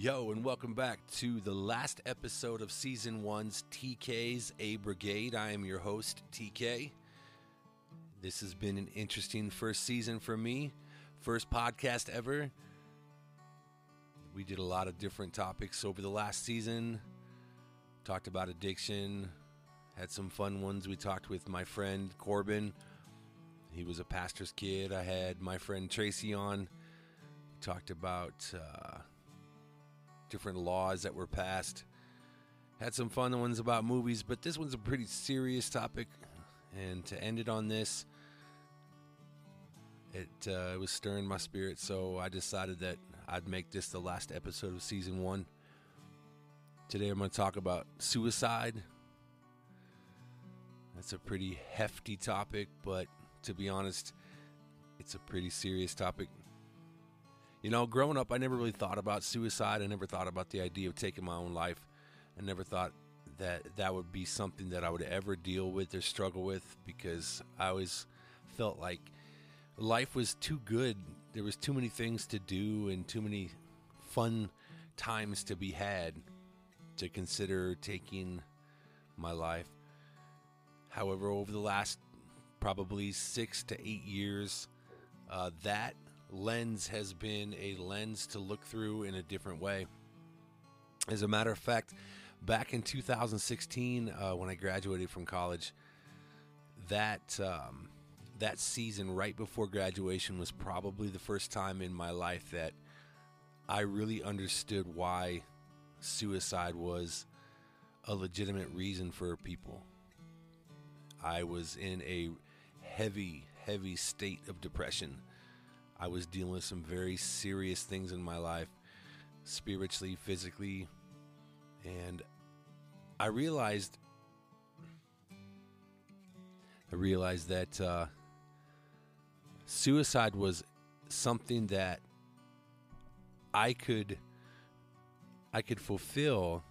Yo, and welcome back to the last episode of season one's TK's A Brigade. I am your host, TK. This has been an interesting first season for me, first podcast ever. We did a lot of different topics over the last season, talked about addiction, had some fun ones. We talked with my friend Corbin. He was a pastor's kid. I had my friend Tracy on. talked about uh, different laws that were passed. Had some fun ones about movies, but this one's a pretty serious topic. And to end it on this, it, uh, it was stirring my spirit, so I decided that I'd make this the last episode of season one. Today I'm going to talk about suicide. That's a pretty hefty topic, but to be honest, it's a pretty serious topic. You know, growing up, I never really thought about suicide. I never thought about the idea of taking my own life. I never thought that that would be something that I would ever deal with or struggle with because I always felt like life was too good. There was too many things to do and too many fun times to be had to consider taking my life. However, over the last probably six to eight years, uh, that lens has been a lens to look through in a different way. As a matter of fact, back in 2016, uh, when I graduated from college, that um, that season right before graduation was probably the first time in my life that I really understood why suicide was a legitimate reason for people. I was in a heavy, heavy state of depression. I was dealing with some very serious things in my life, spiritually, physically, and I realized I realized that uh, suicide was something that I could I could fulfill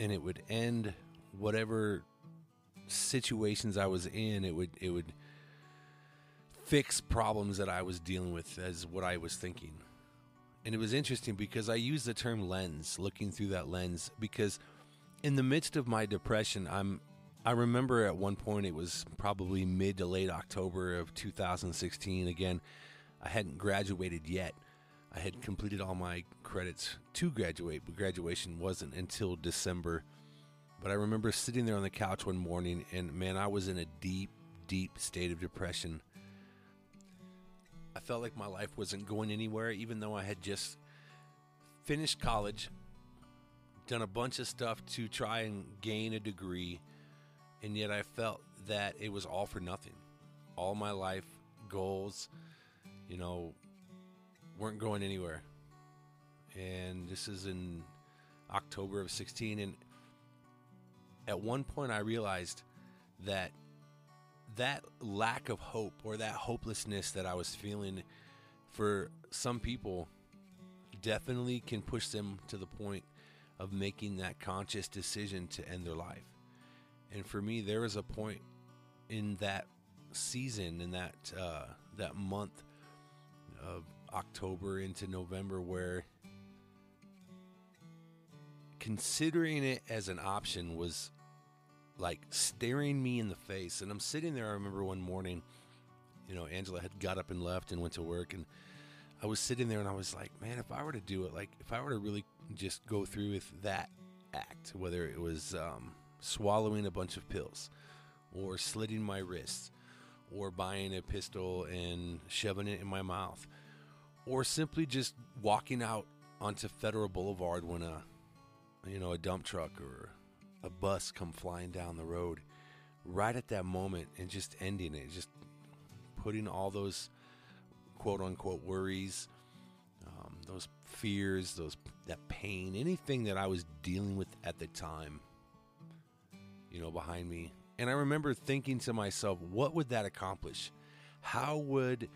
and it would end whatever situations I was in. It would it would fix problems that I was dealing with as what I was thinking. And it was interesting because I use the term lens, looking through that lens because in the midst of my depression, I'm I remember at one point it was probably mid to late October of 2016 again. I hadn't graduated yet. I had completed all my credits to graduate, but graduation wasn't until December. But I remember sitting there on the couch one morning and man, I was in a deep, deep state of depression. I felt like my life wasn't going anywhere, even though I had just finished college, done a bunch of stuff to try and gain a degree, and yet I felt that it was all for nothing. All my life goals, you know, weren't going anywhere. And this is in October of 16. And at one point, I realized that that lack of hope or that hopelessness that I was feeling for some people definitely can push them to the point of making that conscious decision to end their life. And for me, there was a point in that season, in that uh, that month of October into November, where considering it as an option was like staring me in the face. And I'm sitting there. I remember one morning, you know, Angela had got up and left and went to work, and I was sitting there and I was like, man, if I were to do it, like if I were to really just go through with that act, whether it was um, swallowing a bunch of pills, or slitting my wrists, or buying a pistol and shoving it in my mouth, or simply just walking out onto Federal Boulevard when a you know a dump truck or a bus come flying down the road right at that moment and just ending it, just putting all those quote unquote worries, um, those fears, those that pain, anything that I was dealing with at the time, you know, behind me. And I remember thinking to myself, what would that accomplish? How would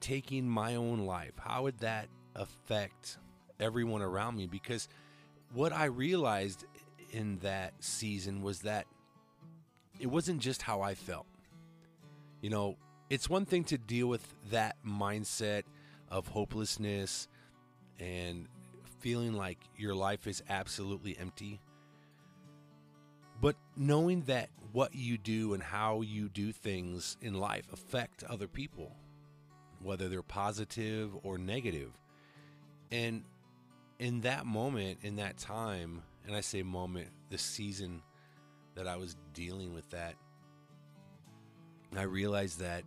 taking my own life, how would that affect everyone around me? Because what I realized in that season was that it wasn't just how I felt. You know, it's one thing to deal with that mindset of hopelessness and feeling like your life is absolutely empty. But knowing that what you do and how you do things in life affect other people, whether they're positive or negative. And in that moment, in that time, and I say moment, the season that I was dealing with that, I realized that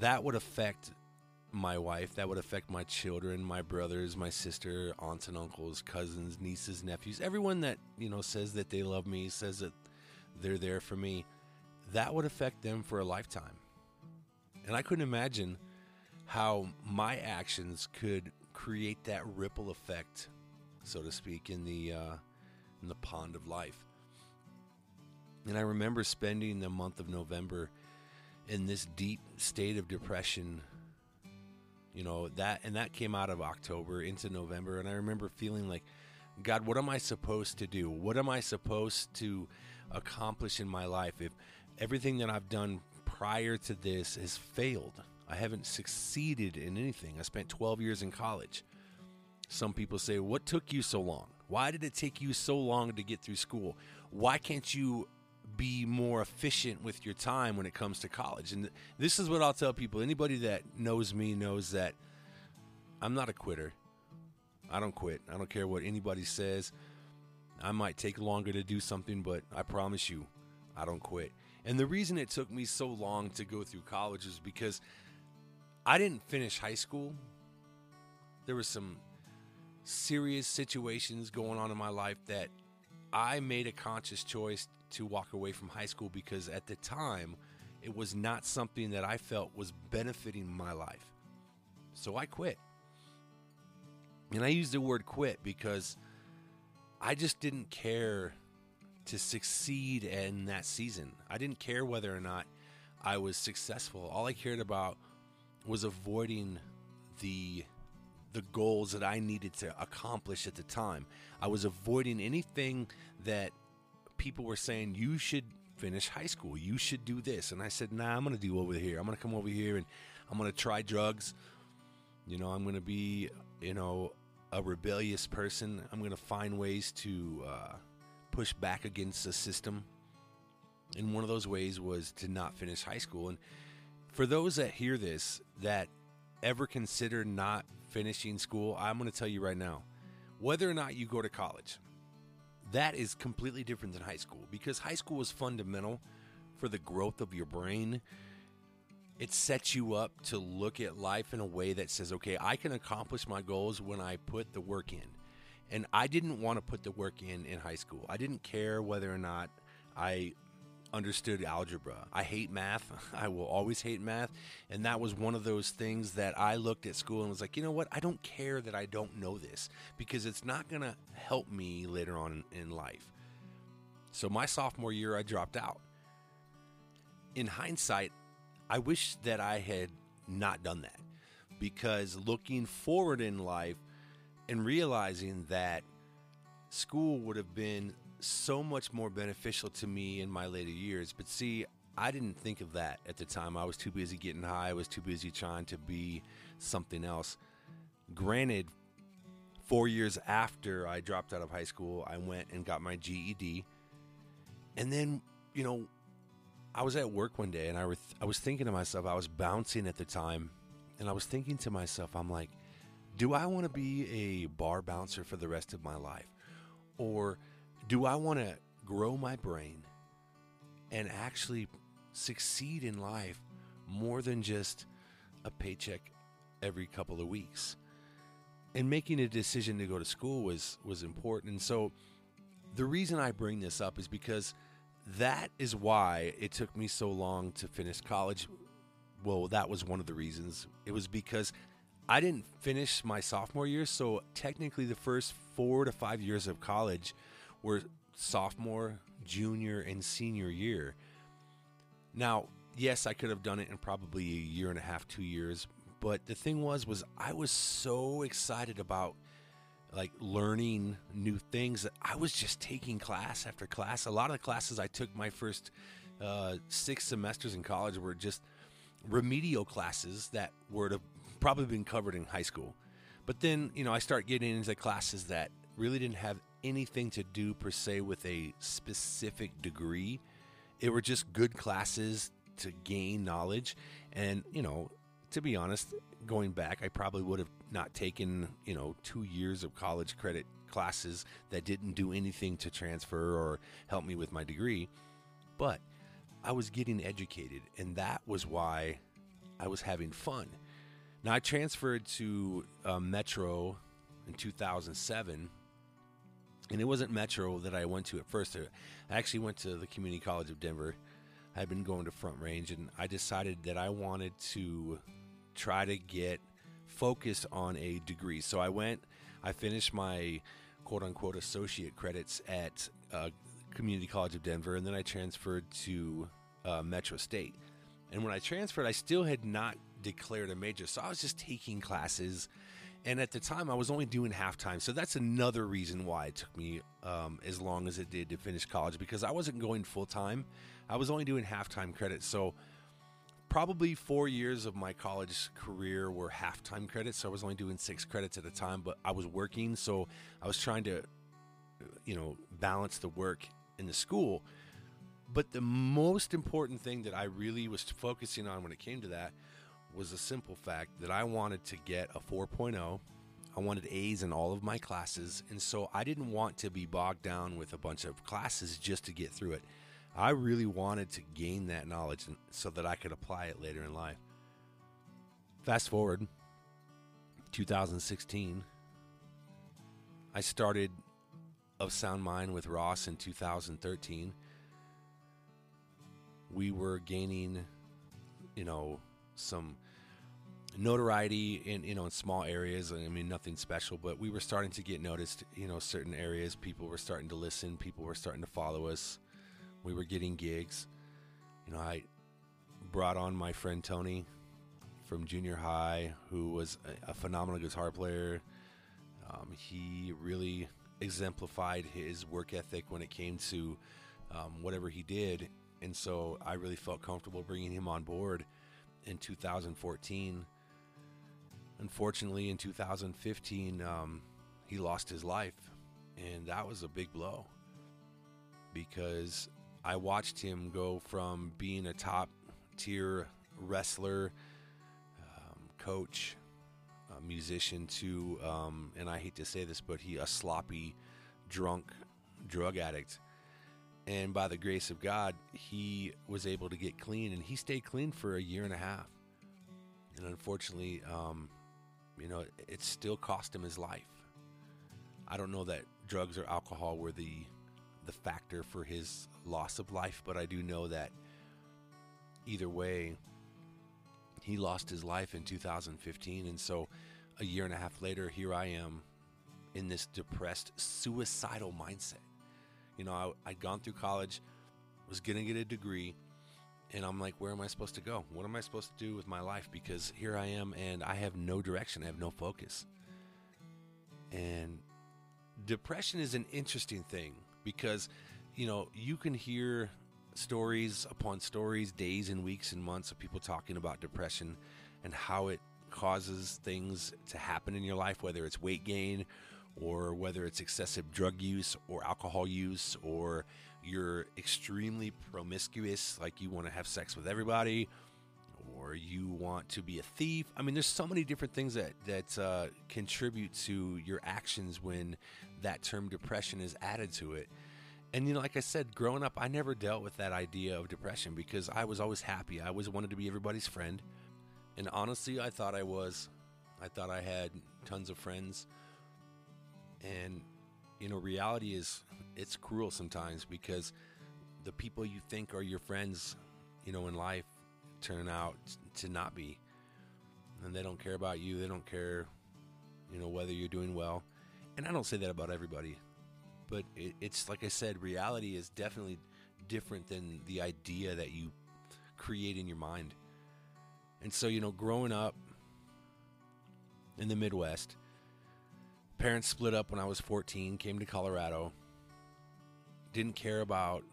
that would affect my wife, that would affect my children, my brothers, my sister, aunts and uncles, cousins, nieces, nephews, everyone that, you know, says that they love me, says that they're there for me. That would affect them for a lifetime. And I couldn't imagine how my actions could create that ripple effect, so to speak, in the uh, in the pond of life. And I remember spending the month of November in this deep state of depression. You know that, and that came out of October into November, and I remember feeling like, God, what am I supposed to do? What am I supposed to accomplish in my life if everything that I've done prior to this has failed? I haven't succeeded in anything. I spent 12 years in college. Some people say, What took you so long? Why did it take you so long to get through school? Why can't you be more efficient with your time when it comes to college? And this is what I'll tell people. Anybody that knows me knows that I'm not a quitter. I don't quit. I don't care what anybody says. I might take longer to do something, but I promise you, I don't quit. And the reason it took me so long to go through college is because I didn't finish high school. There were some serious situations going on in my life that I made a conscious choice to walk away from high school because at the time it was not something that I felt was benefiting my life. So I quit. And I use the word quit because I just didn't care to succeed in that season. I didn't care whether or not I was successful. All I cared about was avoiding the the goals that I needed to accomplish at the time. I was avoiding anything that people were saying you should finish high school. You should do this. And I said, "Nah, I'm going to do over here. I'm going to come over here and I'm going to try drugs. You know, I'm going to be, you know, a rebellious person. I'm going to find ways to uh, push back against the system. And one of those ways was to not finish high school. And for those that hear this that ever consider not finishing school, I'm going to tell you right now whether or not you go to college, that is completely different than high school because high school is fundamental for the growth of your brain. It sets you up to look at life in a way that says, okay, I can accomplish my goals when I put the work in. And I didn't want to put the work in in high school. I didn't care whether or not I understood algebra. I hate math. I will always hate math. And that was one of those things that I looked at school and was like, you know what? I don't care that I don't know this because it's not going to help me later on in life. So my sophomore year, I dropped out. In hindsight, I wish that I had not done that because looking forward in life and realizing that school would have been so much more beneficial to me in my later years. But see, I didn't think of that at the time. I was too busy getting high. I was too busy trying to be something else. Granted, four years after I dropped out of high school, I went and got my GED. And then, you know, I was at work one day and I, was, I was thinking to myself, I was bouncing at the time, and I was thinking to myself, I'm like, do I want to be a bar bouncer for the rest of my life? Or do I want to grow my brain and actually succeed in life more than just a paycheck every couple of weeks? And making a decision to go to school was was important. And so the reason I bring this up is because that is why it took me so long to finish college. Well, that was one of the reasons. It was because I didn't finish my sophomore year, so technically the first 4 to 5 years of college were sophomore, junior, and senior year. Now, yes, I could have done it in probably a year and a half, two years. But the thing was, was I was so excited about like learning new things that I was just taking class after class. A lot of the classes I took my first uh, six semesters in college were just remedial classes that were to probably been covered in high school. But then, you know, I start getting into classes that really didn't have anything to do per se with a specific degree. It were just good classes to gain knowledge. And, you know, to be honest, going back, I probably would have not taken, you know, two years of college credit classes that didn't do anything to transfer or help me with my degree. But I was getting educated, and that was why I was having fun. Now, I transferred to uh, Metro in 2007, and it wasn't Metro that I went to at first. I actually went to the Community College of Denver. I had been going to Front Range, and I decided that I wanted to try to get focused on a degree. So I went, I finished my quote unquote associate credits at uh, Community College of Denver, and then I transferred to uh, Metro State. And when I transferred, I still had not declared a major, so I was just taking classes. And at the time, I was only doing half time, so that's another reason why it took me um, as long as it did to finish college because I wasn't going full time. I was only doing half time credits, so probably four years of my college career were half time credits. So I was only doing six credits at a time, but I was working, so I was trying to, you know, balance the work in the school. But the most important thing that I really was focusing on when it came to that was the simple fact that I wanted to get a 4.0. I wanted A's in all of my classes. And so I didn't want to be bogged down with a bunch of classes just to get through it. I really wanted to gain that knowledge so that I could apply it later in life. Fast forward 2016, I started Of Sound Mind with Ross in 2013 we were gaining, you know, some notoriety in you know in small areas. I mean, nothing special, but we were starting to get noticed. You know, certain areas, people were starting to listen. People were starting to follow us. We were getting gigs. You know, I brought on my friend Tony from junior high, who was a, a phenomenal guitar player. Um, he really exemplified his work ethic when it came to um, whatever he did and so I really felt comfortable bringing him on board in 2014. Unfortunately, in 2015, um, he lost his life, and that was a big blow because I watched him go from being a top tier wrestler, um, coach, musician to, um, and I hate to say this, but he a sloppy, drunk drug addict and by the grace of God, he was able to get clean, and he stayed clean for a year and a half. And unfortunately, um, you know, it, still cost him his life. I don't know that drugs or alcohol were the the factor for his loss of life, but I do know that either way, he lost his life in 2015, and so a year and a half later, here I am in this depressed, suicidal mindset. You know, I, I'd gone through college, was to get a degree, and I'm like, where am I supposed to go? What am I supposed to do with my life? Because here I am, and I have no direction, I have no focus. And depression is an interesting thing because, you know, you can hear stories upon stories, days and weeks and months of people talking about depression and how it causes things to happen in your life, whether it's weight gain or whether it's excessive drug use or alcohol use or you're extremely promiscuous like you want to have sex with everybody or you want to be a thief. I mean there's so many different things that that uh, contribute to your actions when that term depression is added to it. And you know like i said growing up i never dealt with that idea of depression because i was always happy. I always wanted to be everybody's friend. And honestly i thought i was. I thought i had tons of friends. And, you know, reality is it's cruel sometimes because the people you think are your friends, you know, in life turn out to not be. And they don't care about you. They don't care, you know, whether you're doing well. And I don't say that about everybody. But it, it's like I said, reality is definitely different than the idea that you create in your mind. And so, you know, growing up in the Midwest, Parents split up when I was 14, came to Colorado. Didn't care about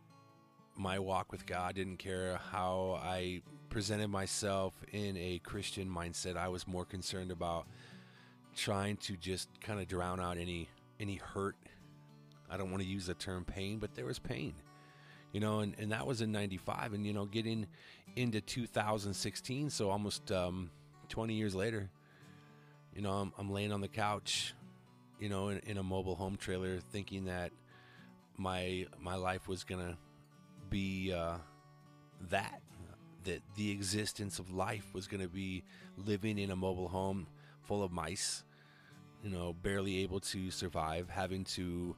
my walk with God, didn't care how I presented myself in a Christian mindset. I was more concerned about trying to just kind of drown out any any hurt. I don't want to use the term pain, but there was pain. You know, and, and that was in 95 and you know, getting into 2016, so almost um, 20 years later, you know, I'm, I'm laying on the couch, you know, in, in a mobile home trailer thinking that my my life was to be uh, that that the existence of life was to be living in a mobile home full of mice, you know, barely able to survive, having to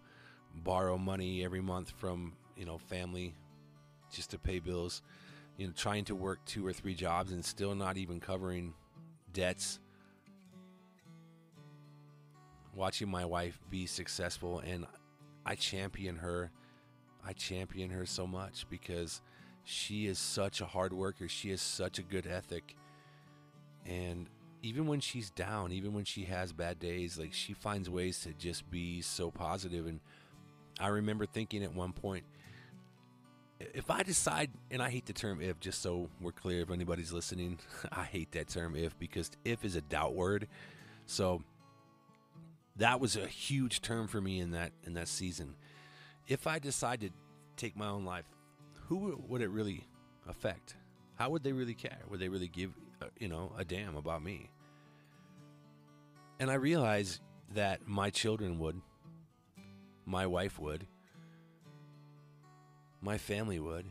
borrow money every month from, you know, family just to pay bills, you know, trying to work two or three jobs and still not even covering debts. Watching my wife be successful and I champion her. I champion her so much because she is such a hard worker. She has such a good ethic. And even when she's down, even when she has bad days, like she finds ways to just be so positive. And I remember thinking at one point, if I decide, and I hate the term if, just so we're clear, if anybody's listening, I hate that term if because if is a doubt word. So that was a huge term for me in that in that season. If I decide to take my own life, who would it really affect? How would they really care? Would they really give, uh, you know, a damn about me? And I realized that my children would, my wife would, my family would.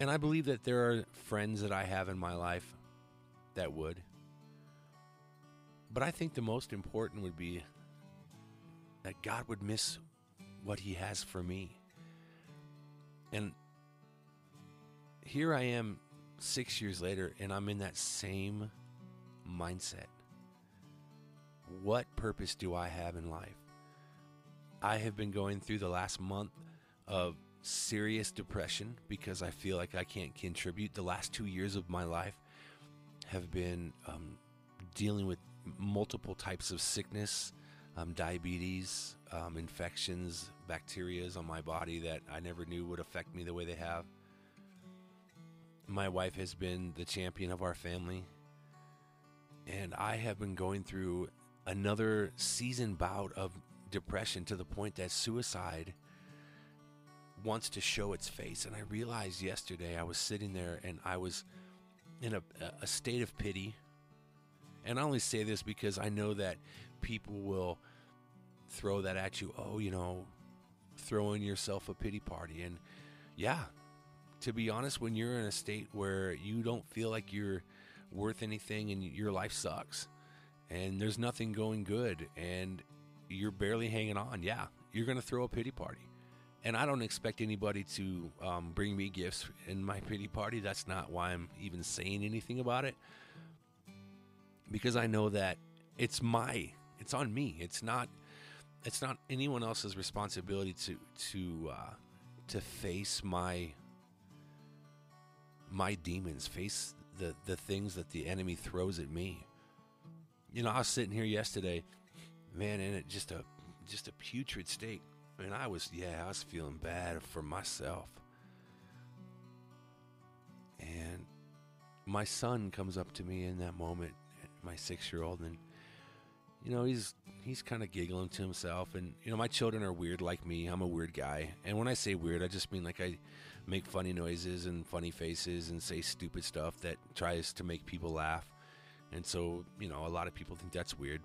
And I believe that there are friends that I have in my life that would. But I think the most important would be that God would miss what He has for me. And here I am six years later, and I'm in that same mindset. What purpose do I have in life? I have been going through the last month of serious depression because I feel like I can't contribute. The last two years of my life have been um, dealing with multiple types of sickness, um, diabetes, um, infections, bacterias on my body that I never knew would affect me the way they have. My wife has been the champion of our family, and I have been going through another season bout of depression to the point that suicide wants to show its face. And I realized yesterday I was sitting there and I was in a, a state of pity. And I only say this because I know that people will throw that at you. Oh, you know, throwing yourself a pity party. And yeah, to be honest, when you're in a state where you don't feel like you're worth anything and your life sucks and there's nothing going good and you're barely hanging on, yeah, you're going to throw a pity party. And I don't expect anybody to um, bring me gifts in my pity party. That's not why I'm even saying anything about it. Because I know that it's my, it's on me. It's not it's not anyone else's responsibility to to uh, to face my my demons, face the the things that the enemy throws at me. You know, I was sitting here yesterday, man, in it just a just a putrid state, and I was yeah, I was feeling bad for myself. And my son comes up to me in that moment, my six year old, and you know he's he's kind of giggling to himself and you know my children are weird like me. I'm a weird guy and when i say weird i just mean like i make funny noises and funny faces and say stupid stuff that tries to make people laugh and so you know a lot of people think that's weird.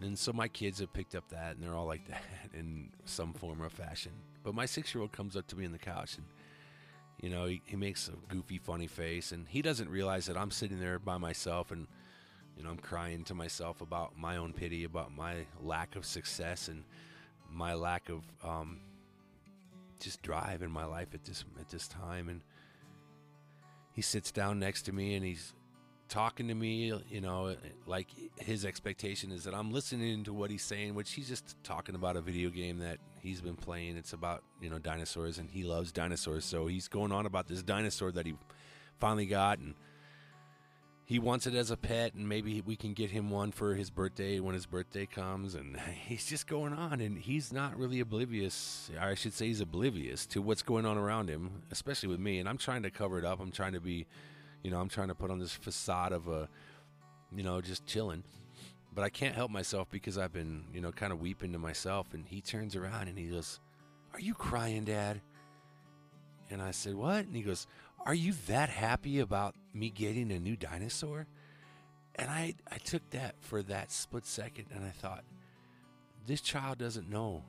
And so my kids have picked up that and they're all like that in some form or fashion. But my six year old comes up to me on the couch and you know he, he makes a goofy funny face and he doesn't realize that i'm sitting there by myself and you know, I'm crying to myself about my own pity, about my lack of success and my lack of um, just drive in my life at this at this time. And he sits down next to me and he's talking to me. You know, like his expectation is that I'm listening to what he's saying, which he's just talking about a video game that he's been playing. It's about you know dinosaurs, and he loves dinosaurs, so he's going on about this dinosaur that he finally got and he wants it as a pet, and maybe we can get him one for his birthday when his birthday comes. And he's just going on, and he's not really oblivious. I should say he's oblivious to what's going on around him, especially with me. And I'm trying to cover it up. I'm trying to be, you know, I'm trying to put on this facade of a, you know, just chilling. But I can't help myself because I've been, you know, kind of weeping to myself. And he turns around and he goes, Are you crying, Dad? And I said, What? And he goes, Are you that happy about me getting a new dinosaur? And I, I took that for that split second and I thought, This child doesn't know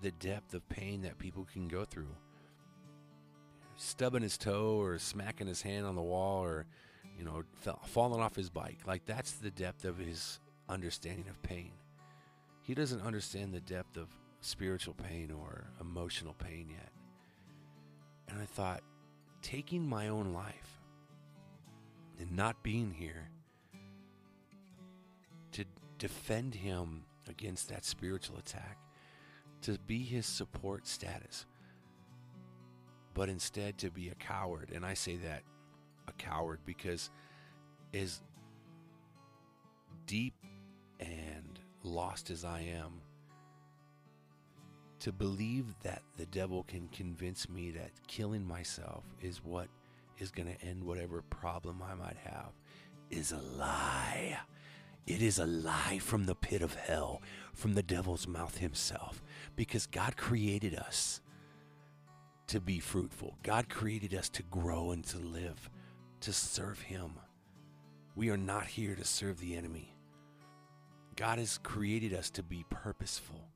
the depth of pain that people can go through. Stubbing his toe or smacking his hand on the wall or, you know, falling off his bike. Like, that's the depth of his understanding of pain. He doesn't understand the depth of spiritual pain or emotional pain yet. And I thought, taking my own life and not being here to defend him against that spiritual attack, to be his support status, but instead to be a coward. And I say that a coward because as deep and lost as I am, to believe that the devil can convince me that killing myself is what is going to end whatever problem I might have is a lie. It is a lie from the pit of hell, from the devil's mouth himself, because God created us to be fruitful. God created us to grow and to live, to serve Him. We are not here to serve the enemy. God has created us to be purposeful.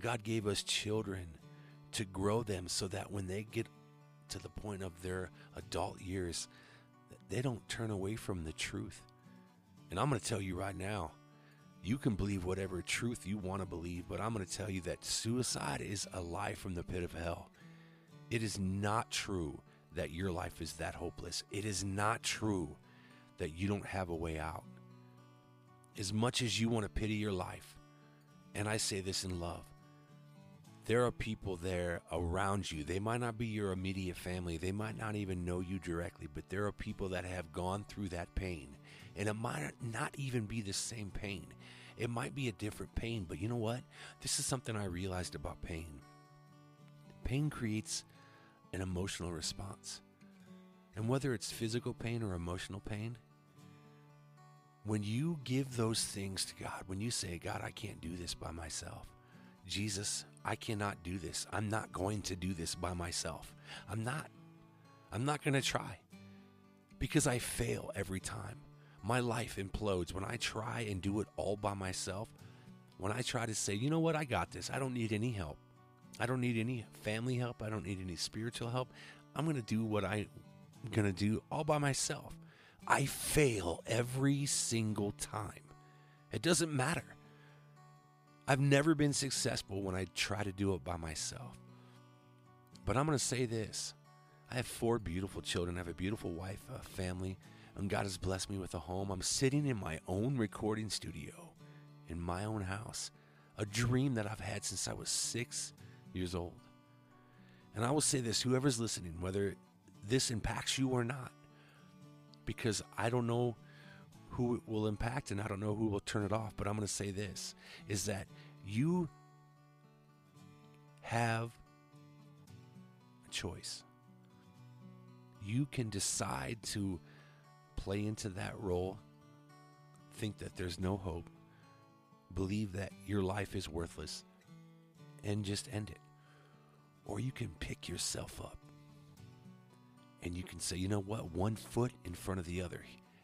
God gave us children to grow them so that when they get to the point of their adult years, they don't turn away from the truth. And I'm going to tell you right now, you can believe whatever truth you want to believe, but I'm going to tell you that suicide is a lie from the pit of hell. It is not true that your life is that hopeless. It is not true that you don't have a way out. As much as you want to pity your life, and I say this in love, there are people there around you. They might not be your immediate family, they might not even know you directly, but there are people that have gone through that pain. And it might not even be the same pain. It might be a different pain, but you know what? This is something I realized about pain. Pain creates an emotional response. And whether it's physical pain or emotional pain, when you give those things to God, when you say, God, I can't do this by myself, Jesus, I cannot do this. I'm not going to do this by myself. I'm not. I'm not going to try because I fail every time. My life implodes when I try and do it all by myself. When I try to say, you know what, I got this. I don't need any help. I don't need any family help. I don't need any spiritual help. I'm going to do what I'm going to do all by myself. I fail every single time. It doesn't matter. I've never been successful when I try to do it by myself. But I'm going to say this I have four beautiful children. I have a beautiful wife, a family, and God has blessed me with a home. I'm sitting in my own recording studio in my own house, a dream that I've had since I was six years old. And I will say this whoever's listening, whether this impacts you or not, because I don't know who it will impact and I don't know who will turn it off, but I'm going to say this is that you have a choice. You can decide to play into that role, think that there's no hope, believe that your life is worthless, and just end it. Or you can pick yourself up and you can say, you know what, one foot in front of the other.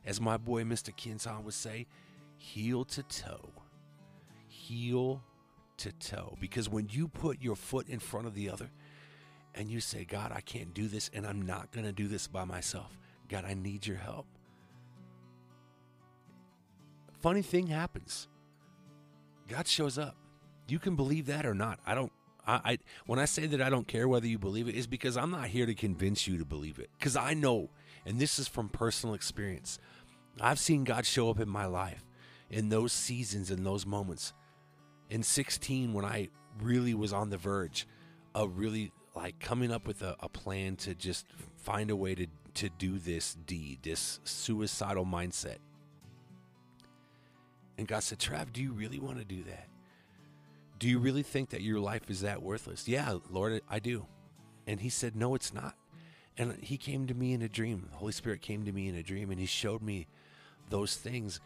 As my boy Mr. Kinson would say, heel to toe. Heel to toe. Because when you put your foot in front of the other and you say, God, I can't do this and I'm not going to do this by myself, God, I need your help. Funny thing happens. God shows up. You can believe that or not. I don't I, I, when I say that I don't care whether you believe it is because I'm not here to convince you to believe it because I know and this is from personal experience. I've seen God show up in my life in those seasons in those moments. In 16 when I really was on the verge of really like coming up with a, a plan to just find a way to to do this deed, this suicidal mindset. And God said, Trav, do you really want to do that? Do you really think that your life is that worthless? Yeah, Lord, I do. And he said, No, it's not. And he came to me in a dream. The Holy Spirit came to me in a dream and he showed me those things.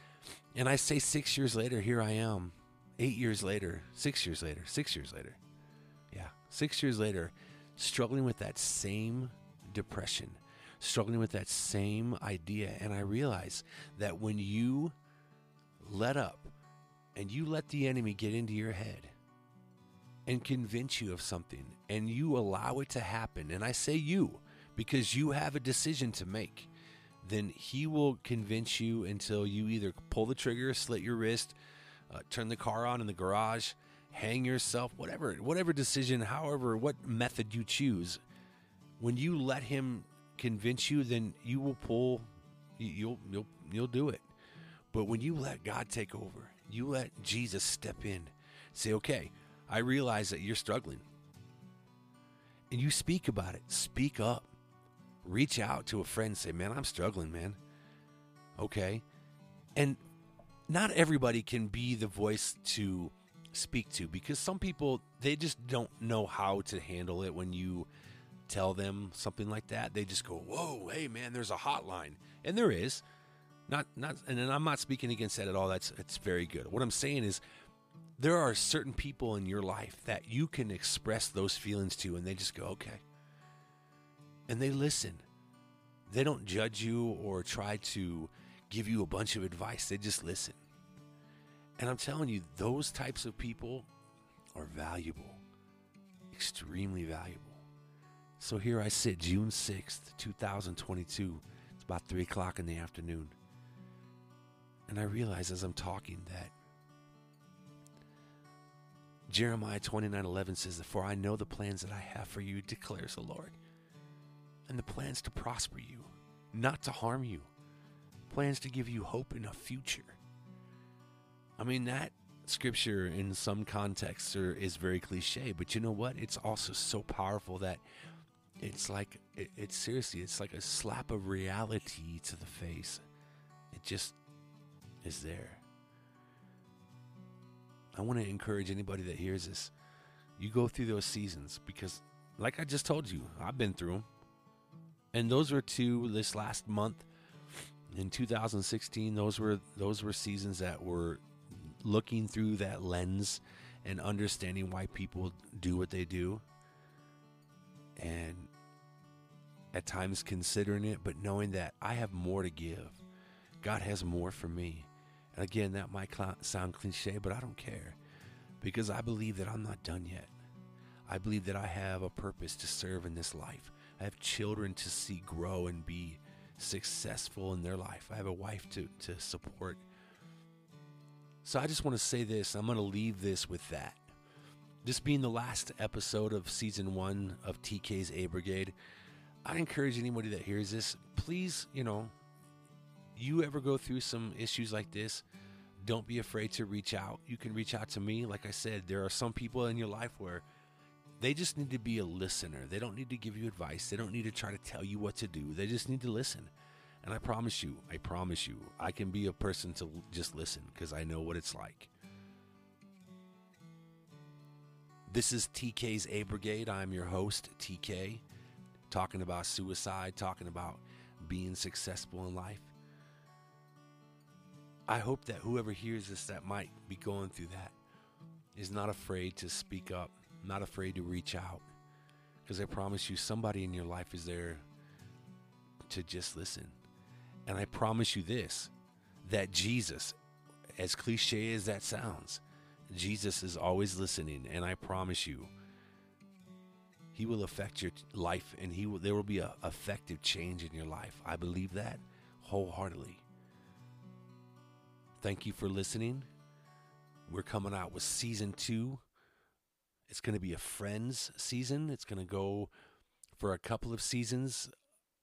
And I say, six years later, here I am. Eight years later, six years later, six years later. Yeah, six years later, struggling with that same depression, struggling with that same idea. And I realize that when you let up and you let the enemy get into your head and convince you of something and you allow it to happen, and I say you because you have a decision to make, then he will convince you until you either pull the trigger, slit your wrist, uh, turn the car on in the garage, hang yourself, whatever, whatever decision, however, what method you choose. When you let him convince you, then you will pull, you'll you'll you'll do it. But when you let God take over, you let Jesus step in, say, okay, I realize that you're struggling. And you speak about it. Speak up. Reach out to a friend say, man, I'm struggling, man. Okay. And not everybody can be the voice to speak to because some people, they just don't know how to handle it when you tell them something like that. They just go, whoa, hey, man, there's a hotline. And there is. Not, not, and I'm not speaking against that at all. That's, it's very good. What I'm saying is, there are certain people in your life that you can express those feelings to, and they just go, okay. And they listen. They don't judge you or try to give you a bunch of advice, they just listen. And I'm telling you, those types of people are valuable, extremely valuable. So here I sit, June 6th, 2022. It's about 3 o'clock in the afternoon. And I realize as I'm talking that Jeremiah 29 11 says, For I know the plans that I have for you, declares the Lord. And the plans to prosper you, not to harm you, plans to give you hope in a future. I mean, that scripture in some contexts is very cliche, but you know what? It's also so powerful that it's like, it, it's seriously, it's like a slap of reality to the face. It just is there. I want to encourage anybody that hears this. You go through those seasons because, like I just told you, I've been through them. And those were two this last month in 2016. Those were those were seasons that were looking through that lens and understanding why people do what they do, and at times considering it, but knowing that I have more to give. God has more for me. And again, that might sound cliche, but I don't care because I believe that I'm not done yet. I believe that I have a purpose to serve in this life. I have children to see grow and be successful in their life. I have a wife to, to support. So I just want to say this. I'm going to leave this with that. This being the last episode of season one of TK's A Brigade, I encourage anybody that hears this, please, you know, you ever go through some issues like this, don't be afraid to reach out. You can reach out to me. Like I said, there are some people in your life where they just need to be a listener. They don't need to give you advice. They don't need to try to tell you what to do. They just need to listen. And I promise you, I promise you, I can be a person to just listen because I know what it's like. This is TK's A Brigade. I'm your host, TK, talking about suicide, talking about being successful in life. I hope that whoever hears this that might be going through that is not afraid to speak up, not afraid to reach out. Because I promise you, somebody in your life is there to just listen. And I promise you this that Jesus, as cliche as that sounds, Jesus is always listening. And I promise you, he will affect your life and he will, there will be a effective change in your life. I believe that wholeheartedly. Thank you for listening. We're coming out with season two. It's going to be a Friends season. It's going to go for a couple of seasons,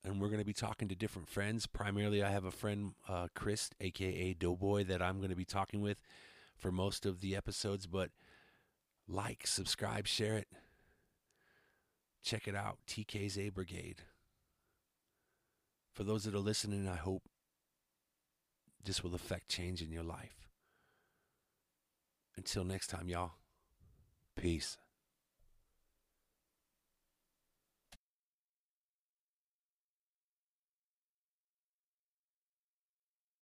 and we're going to be talking to different friends. Primarily, I have a friend, uh, Chris, aka Doughboy, that I'm going to be talking with for most of the episodes. But like, subscribe, share it. Check it out. TK's A Brigade. For those that are listening, I hope this will affect change in your life. Until next time, y'all. Peace.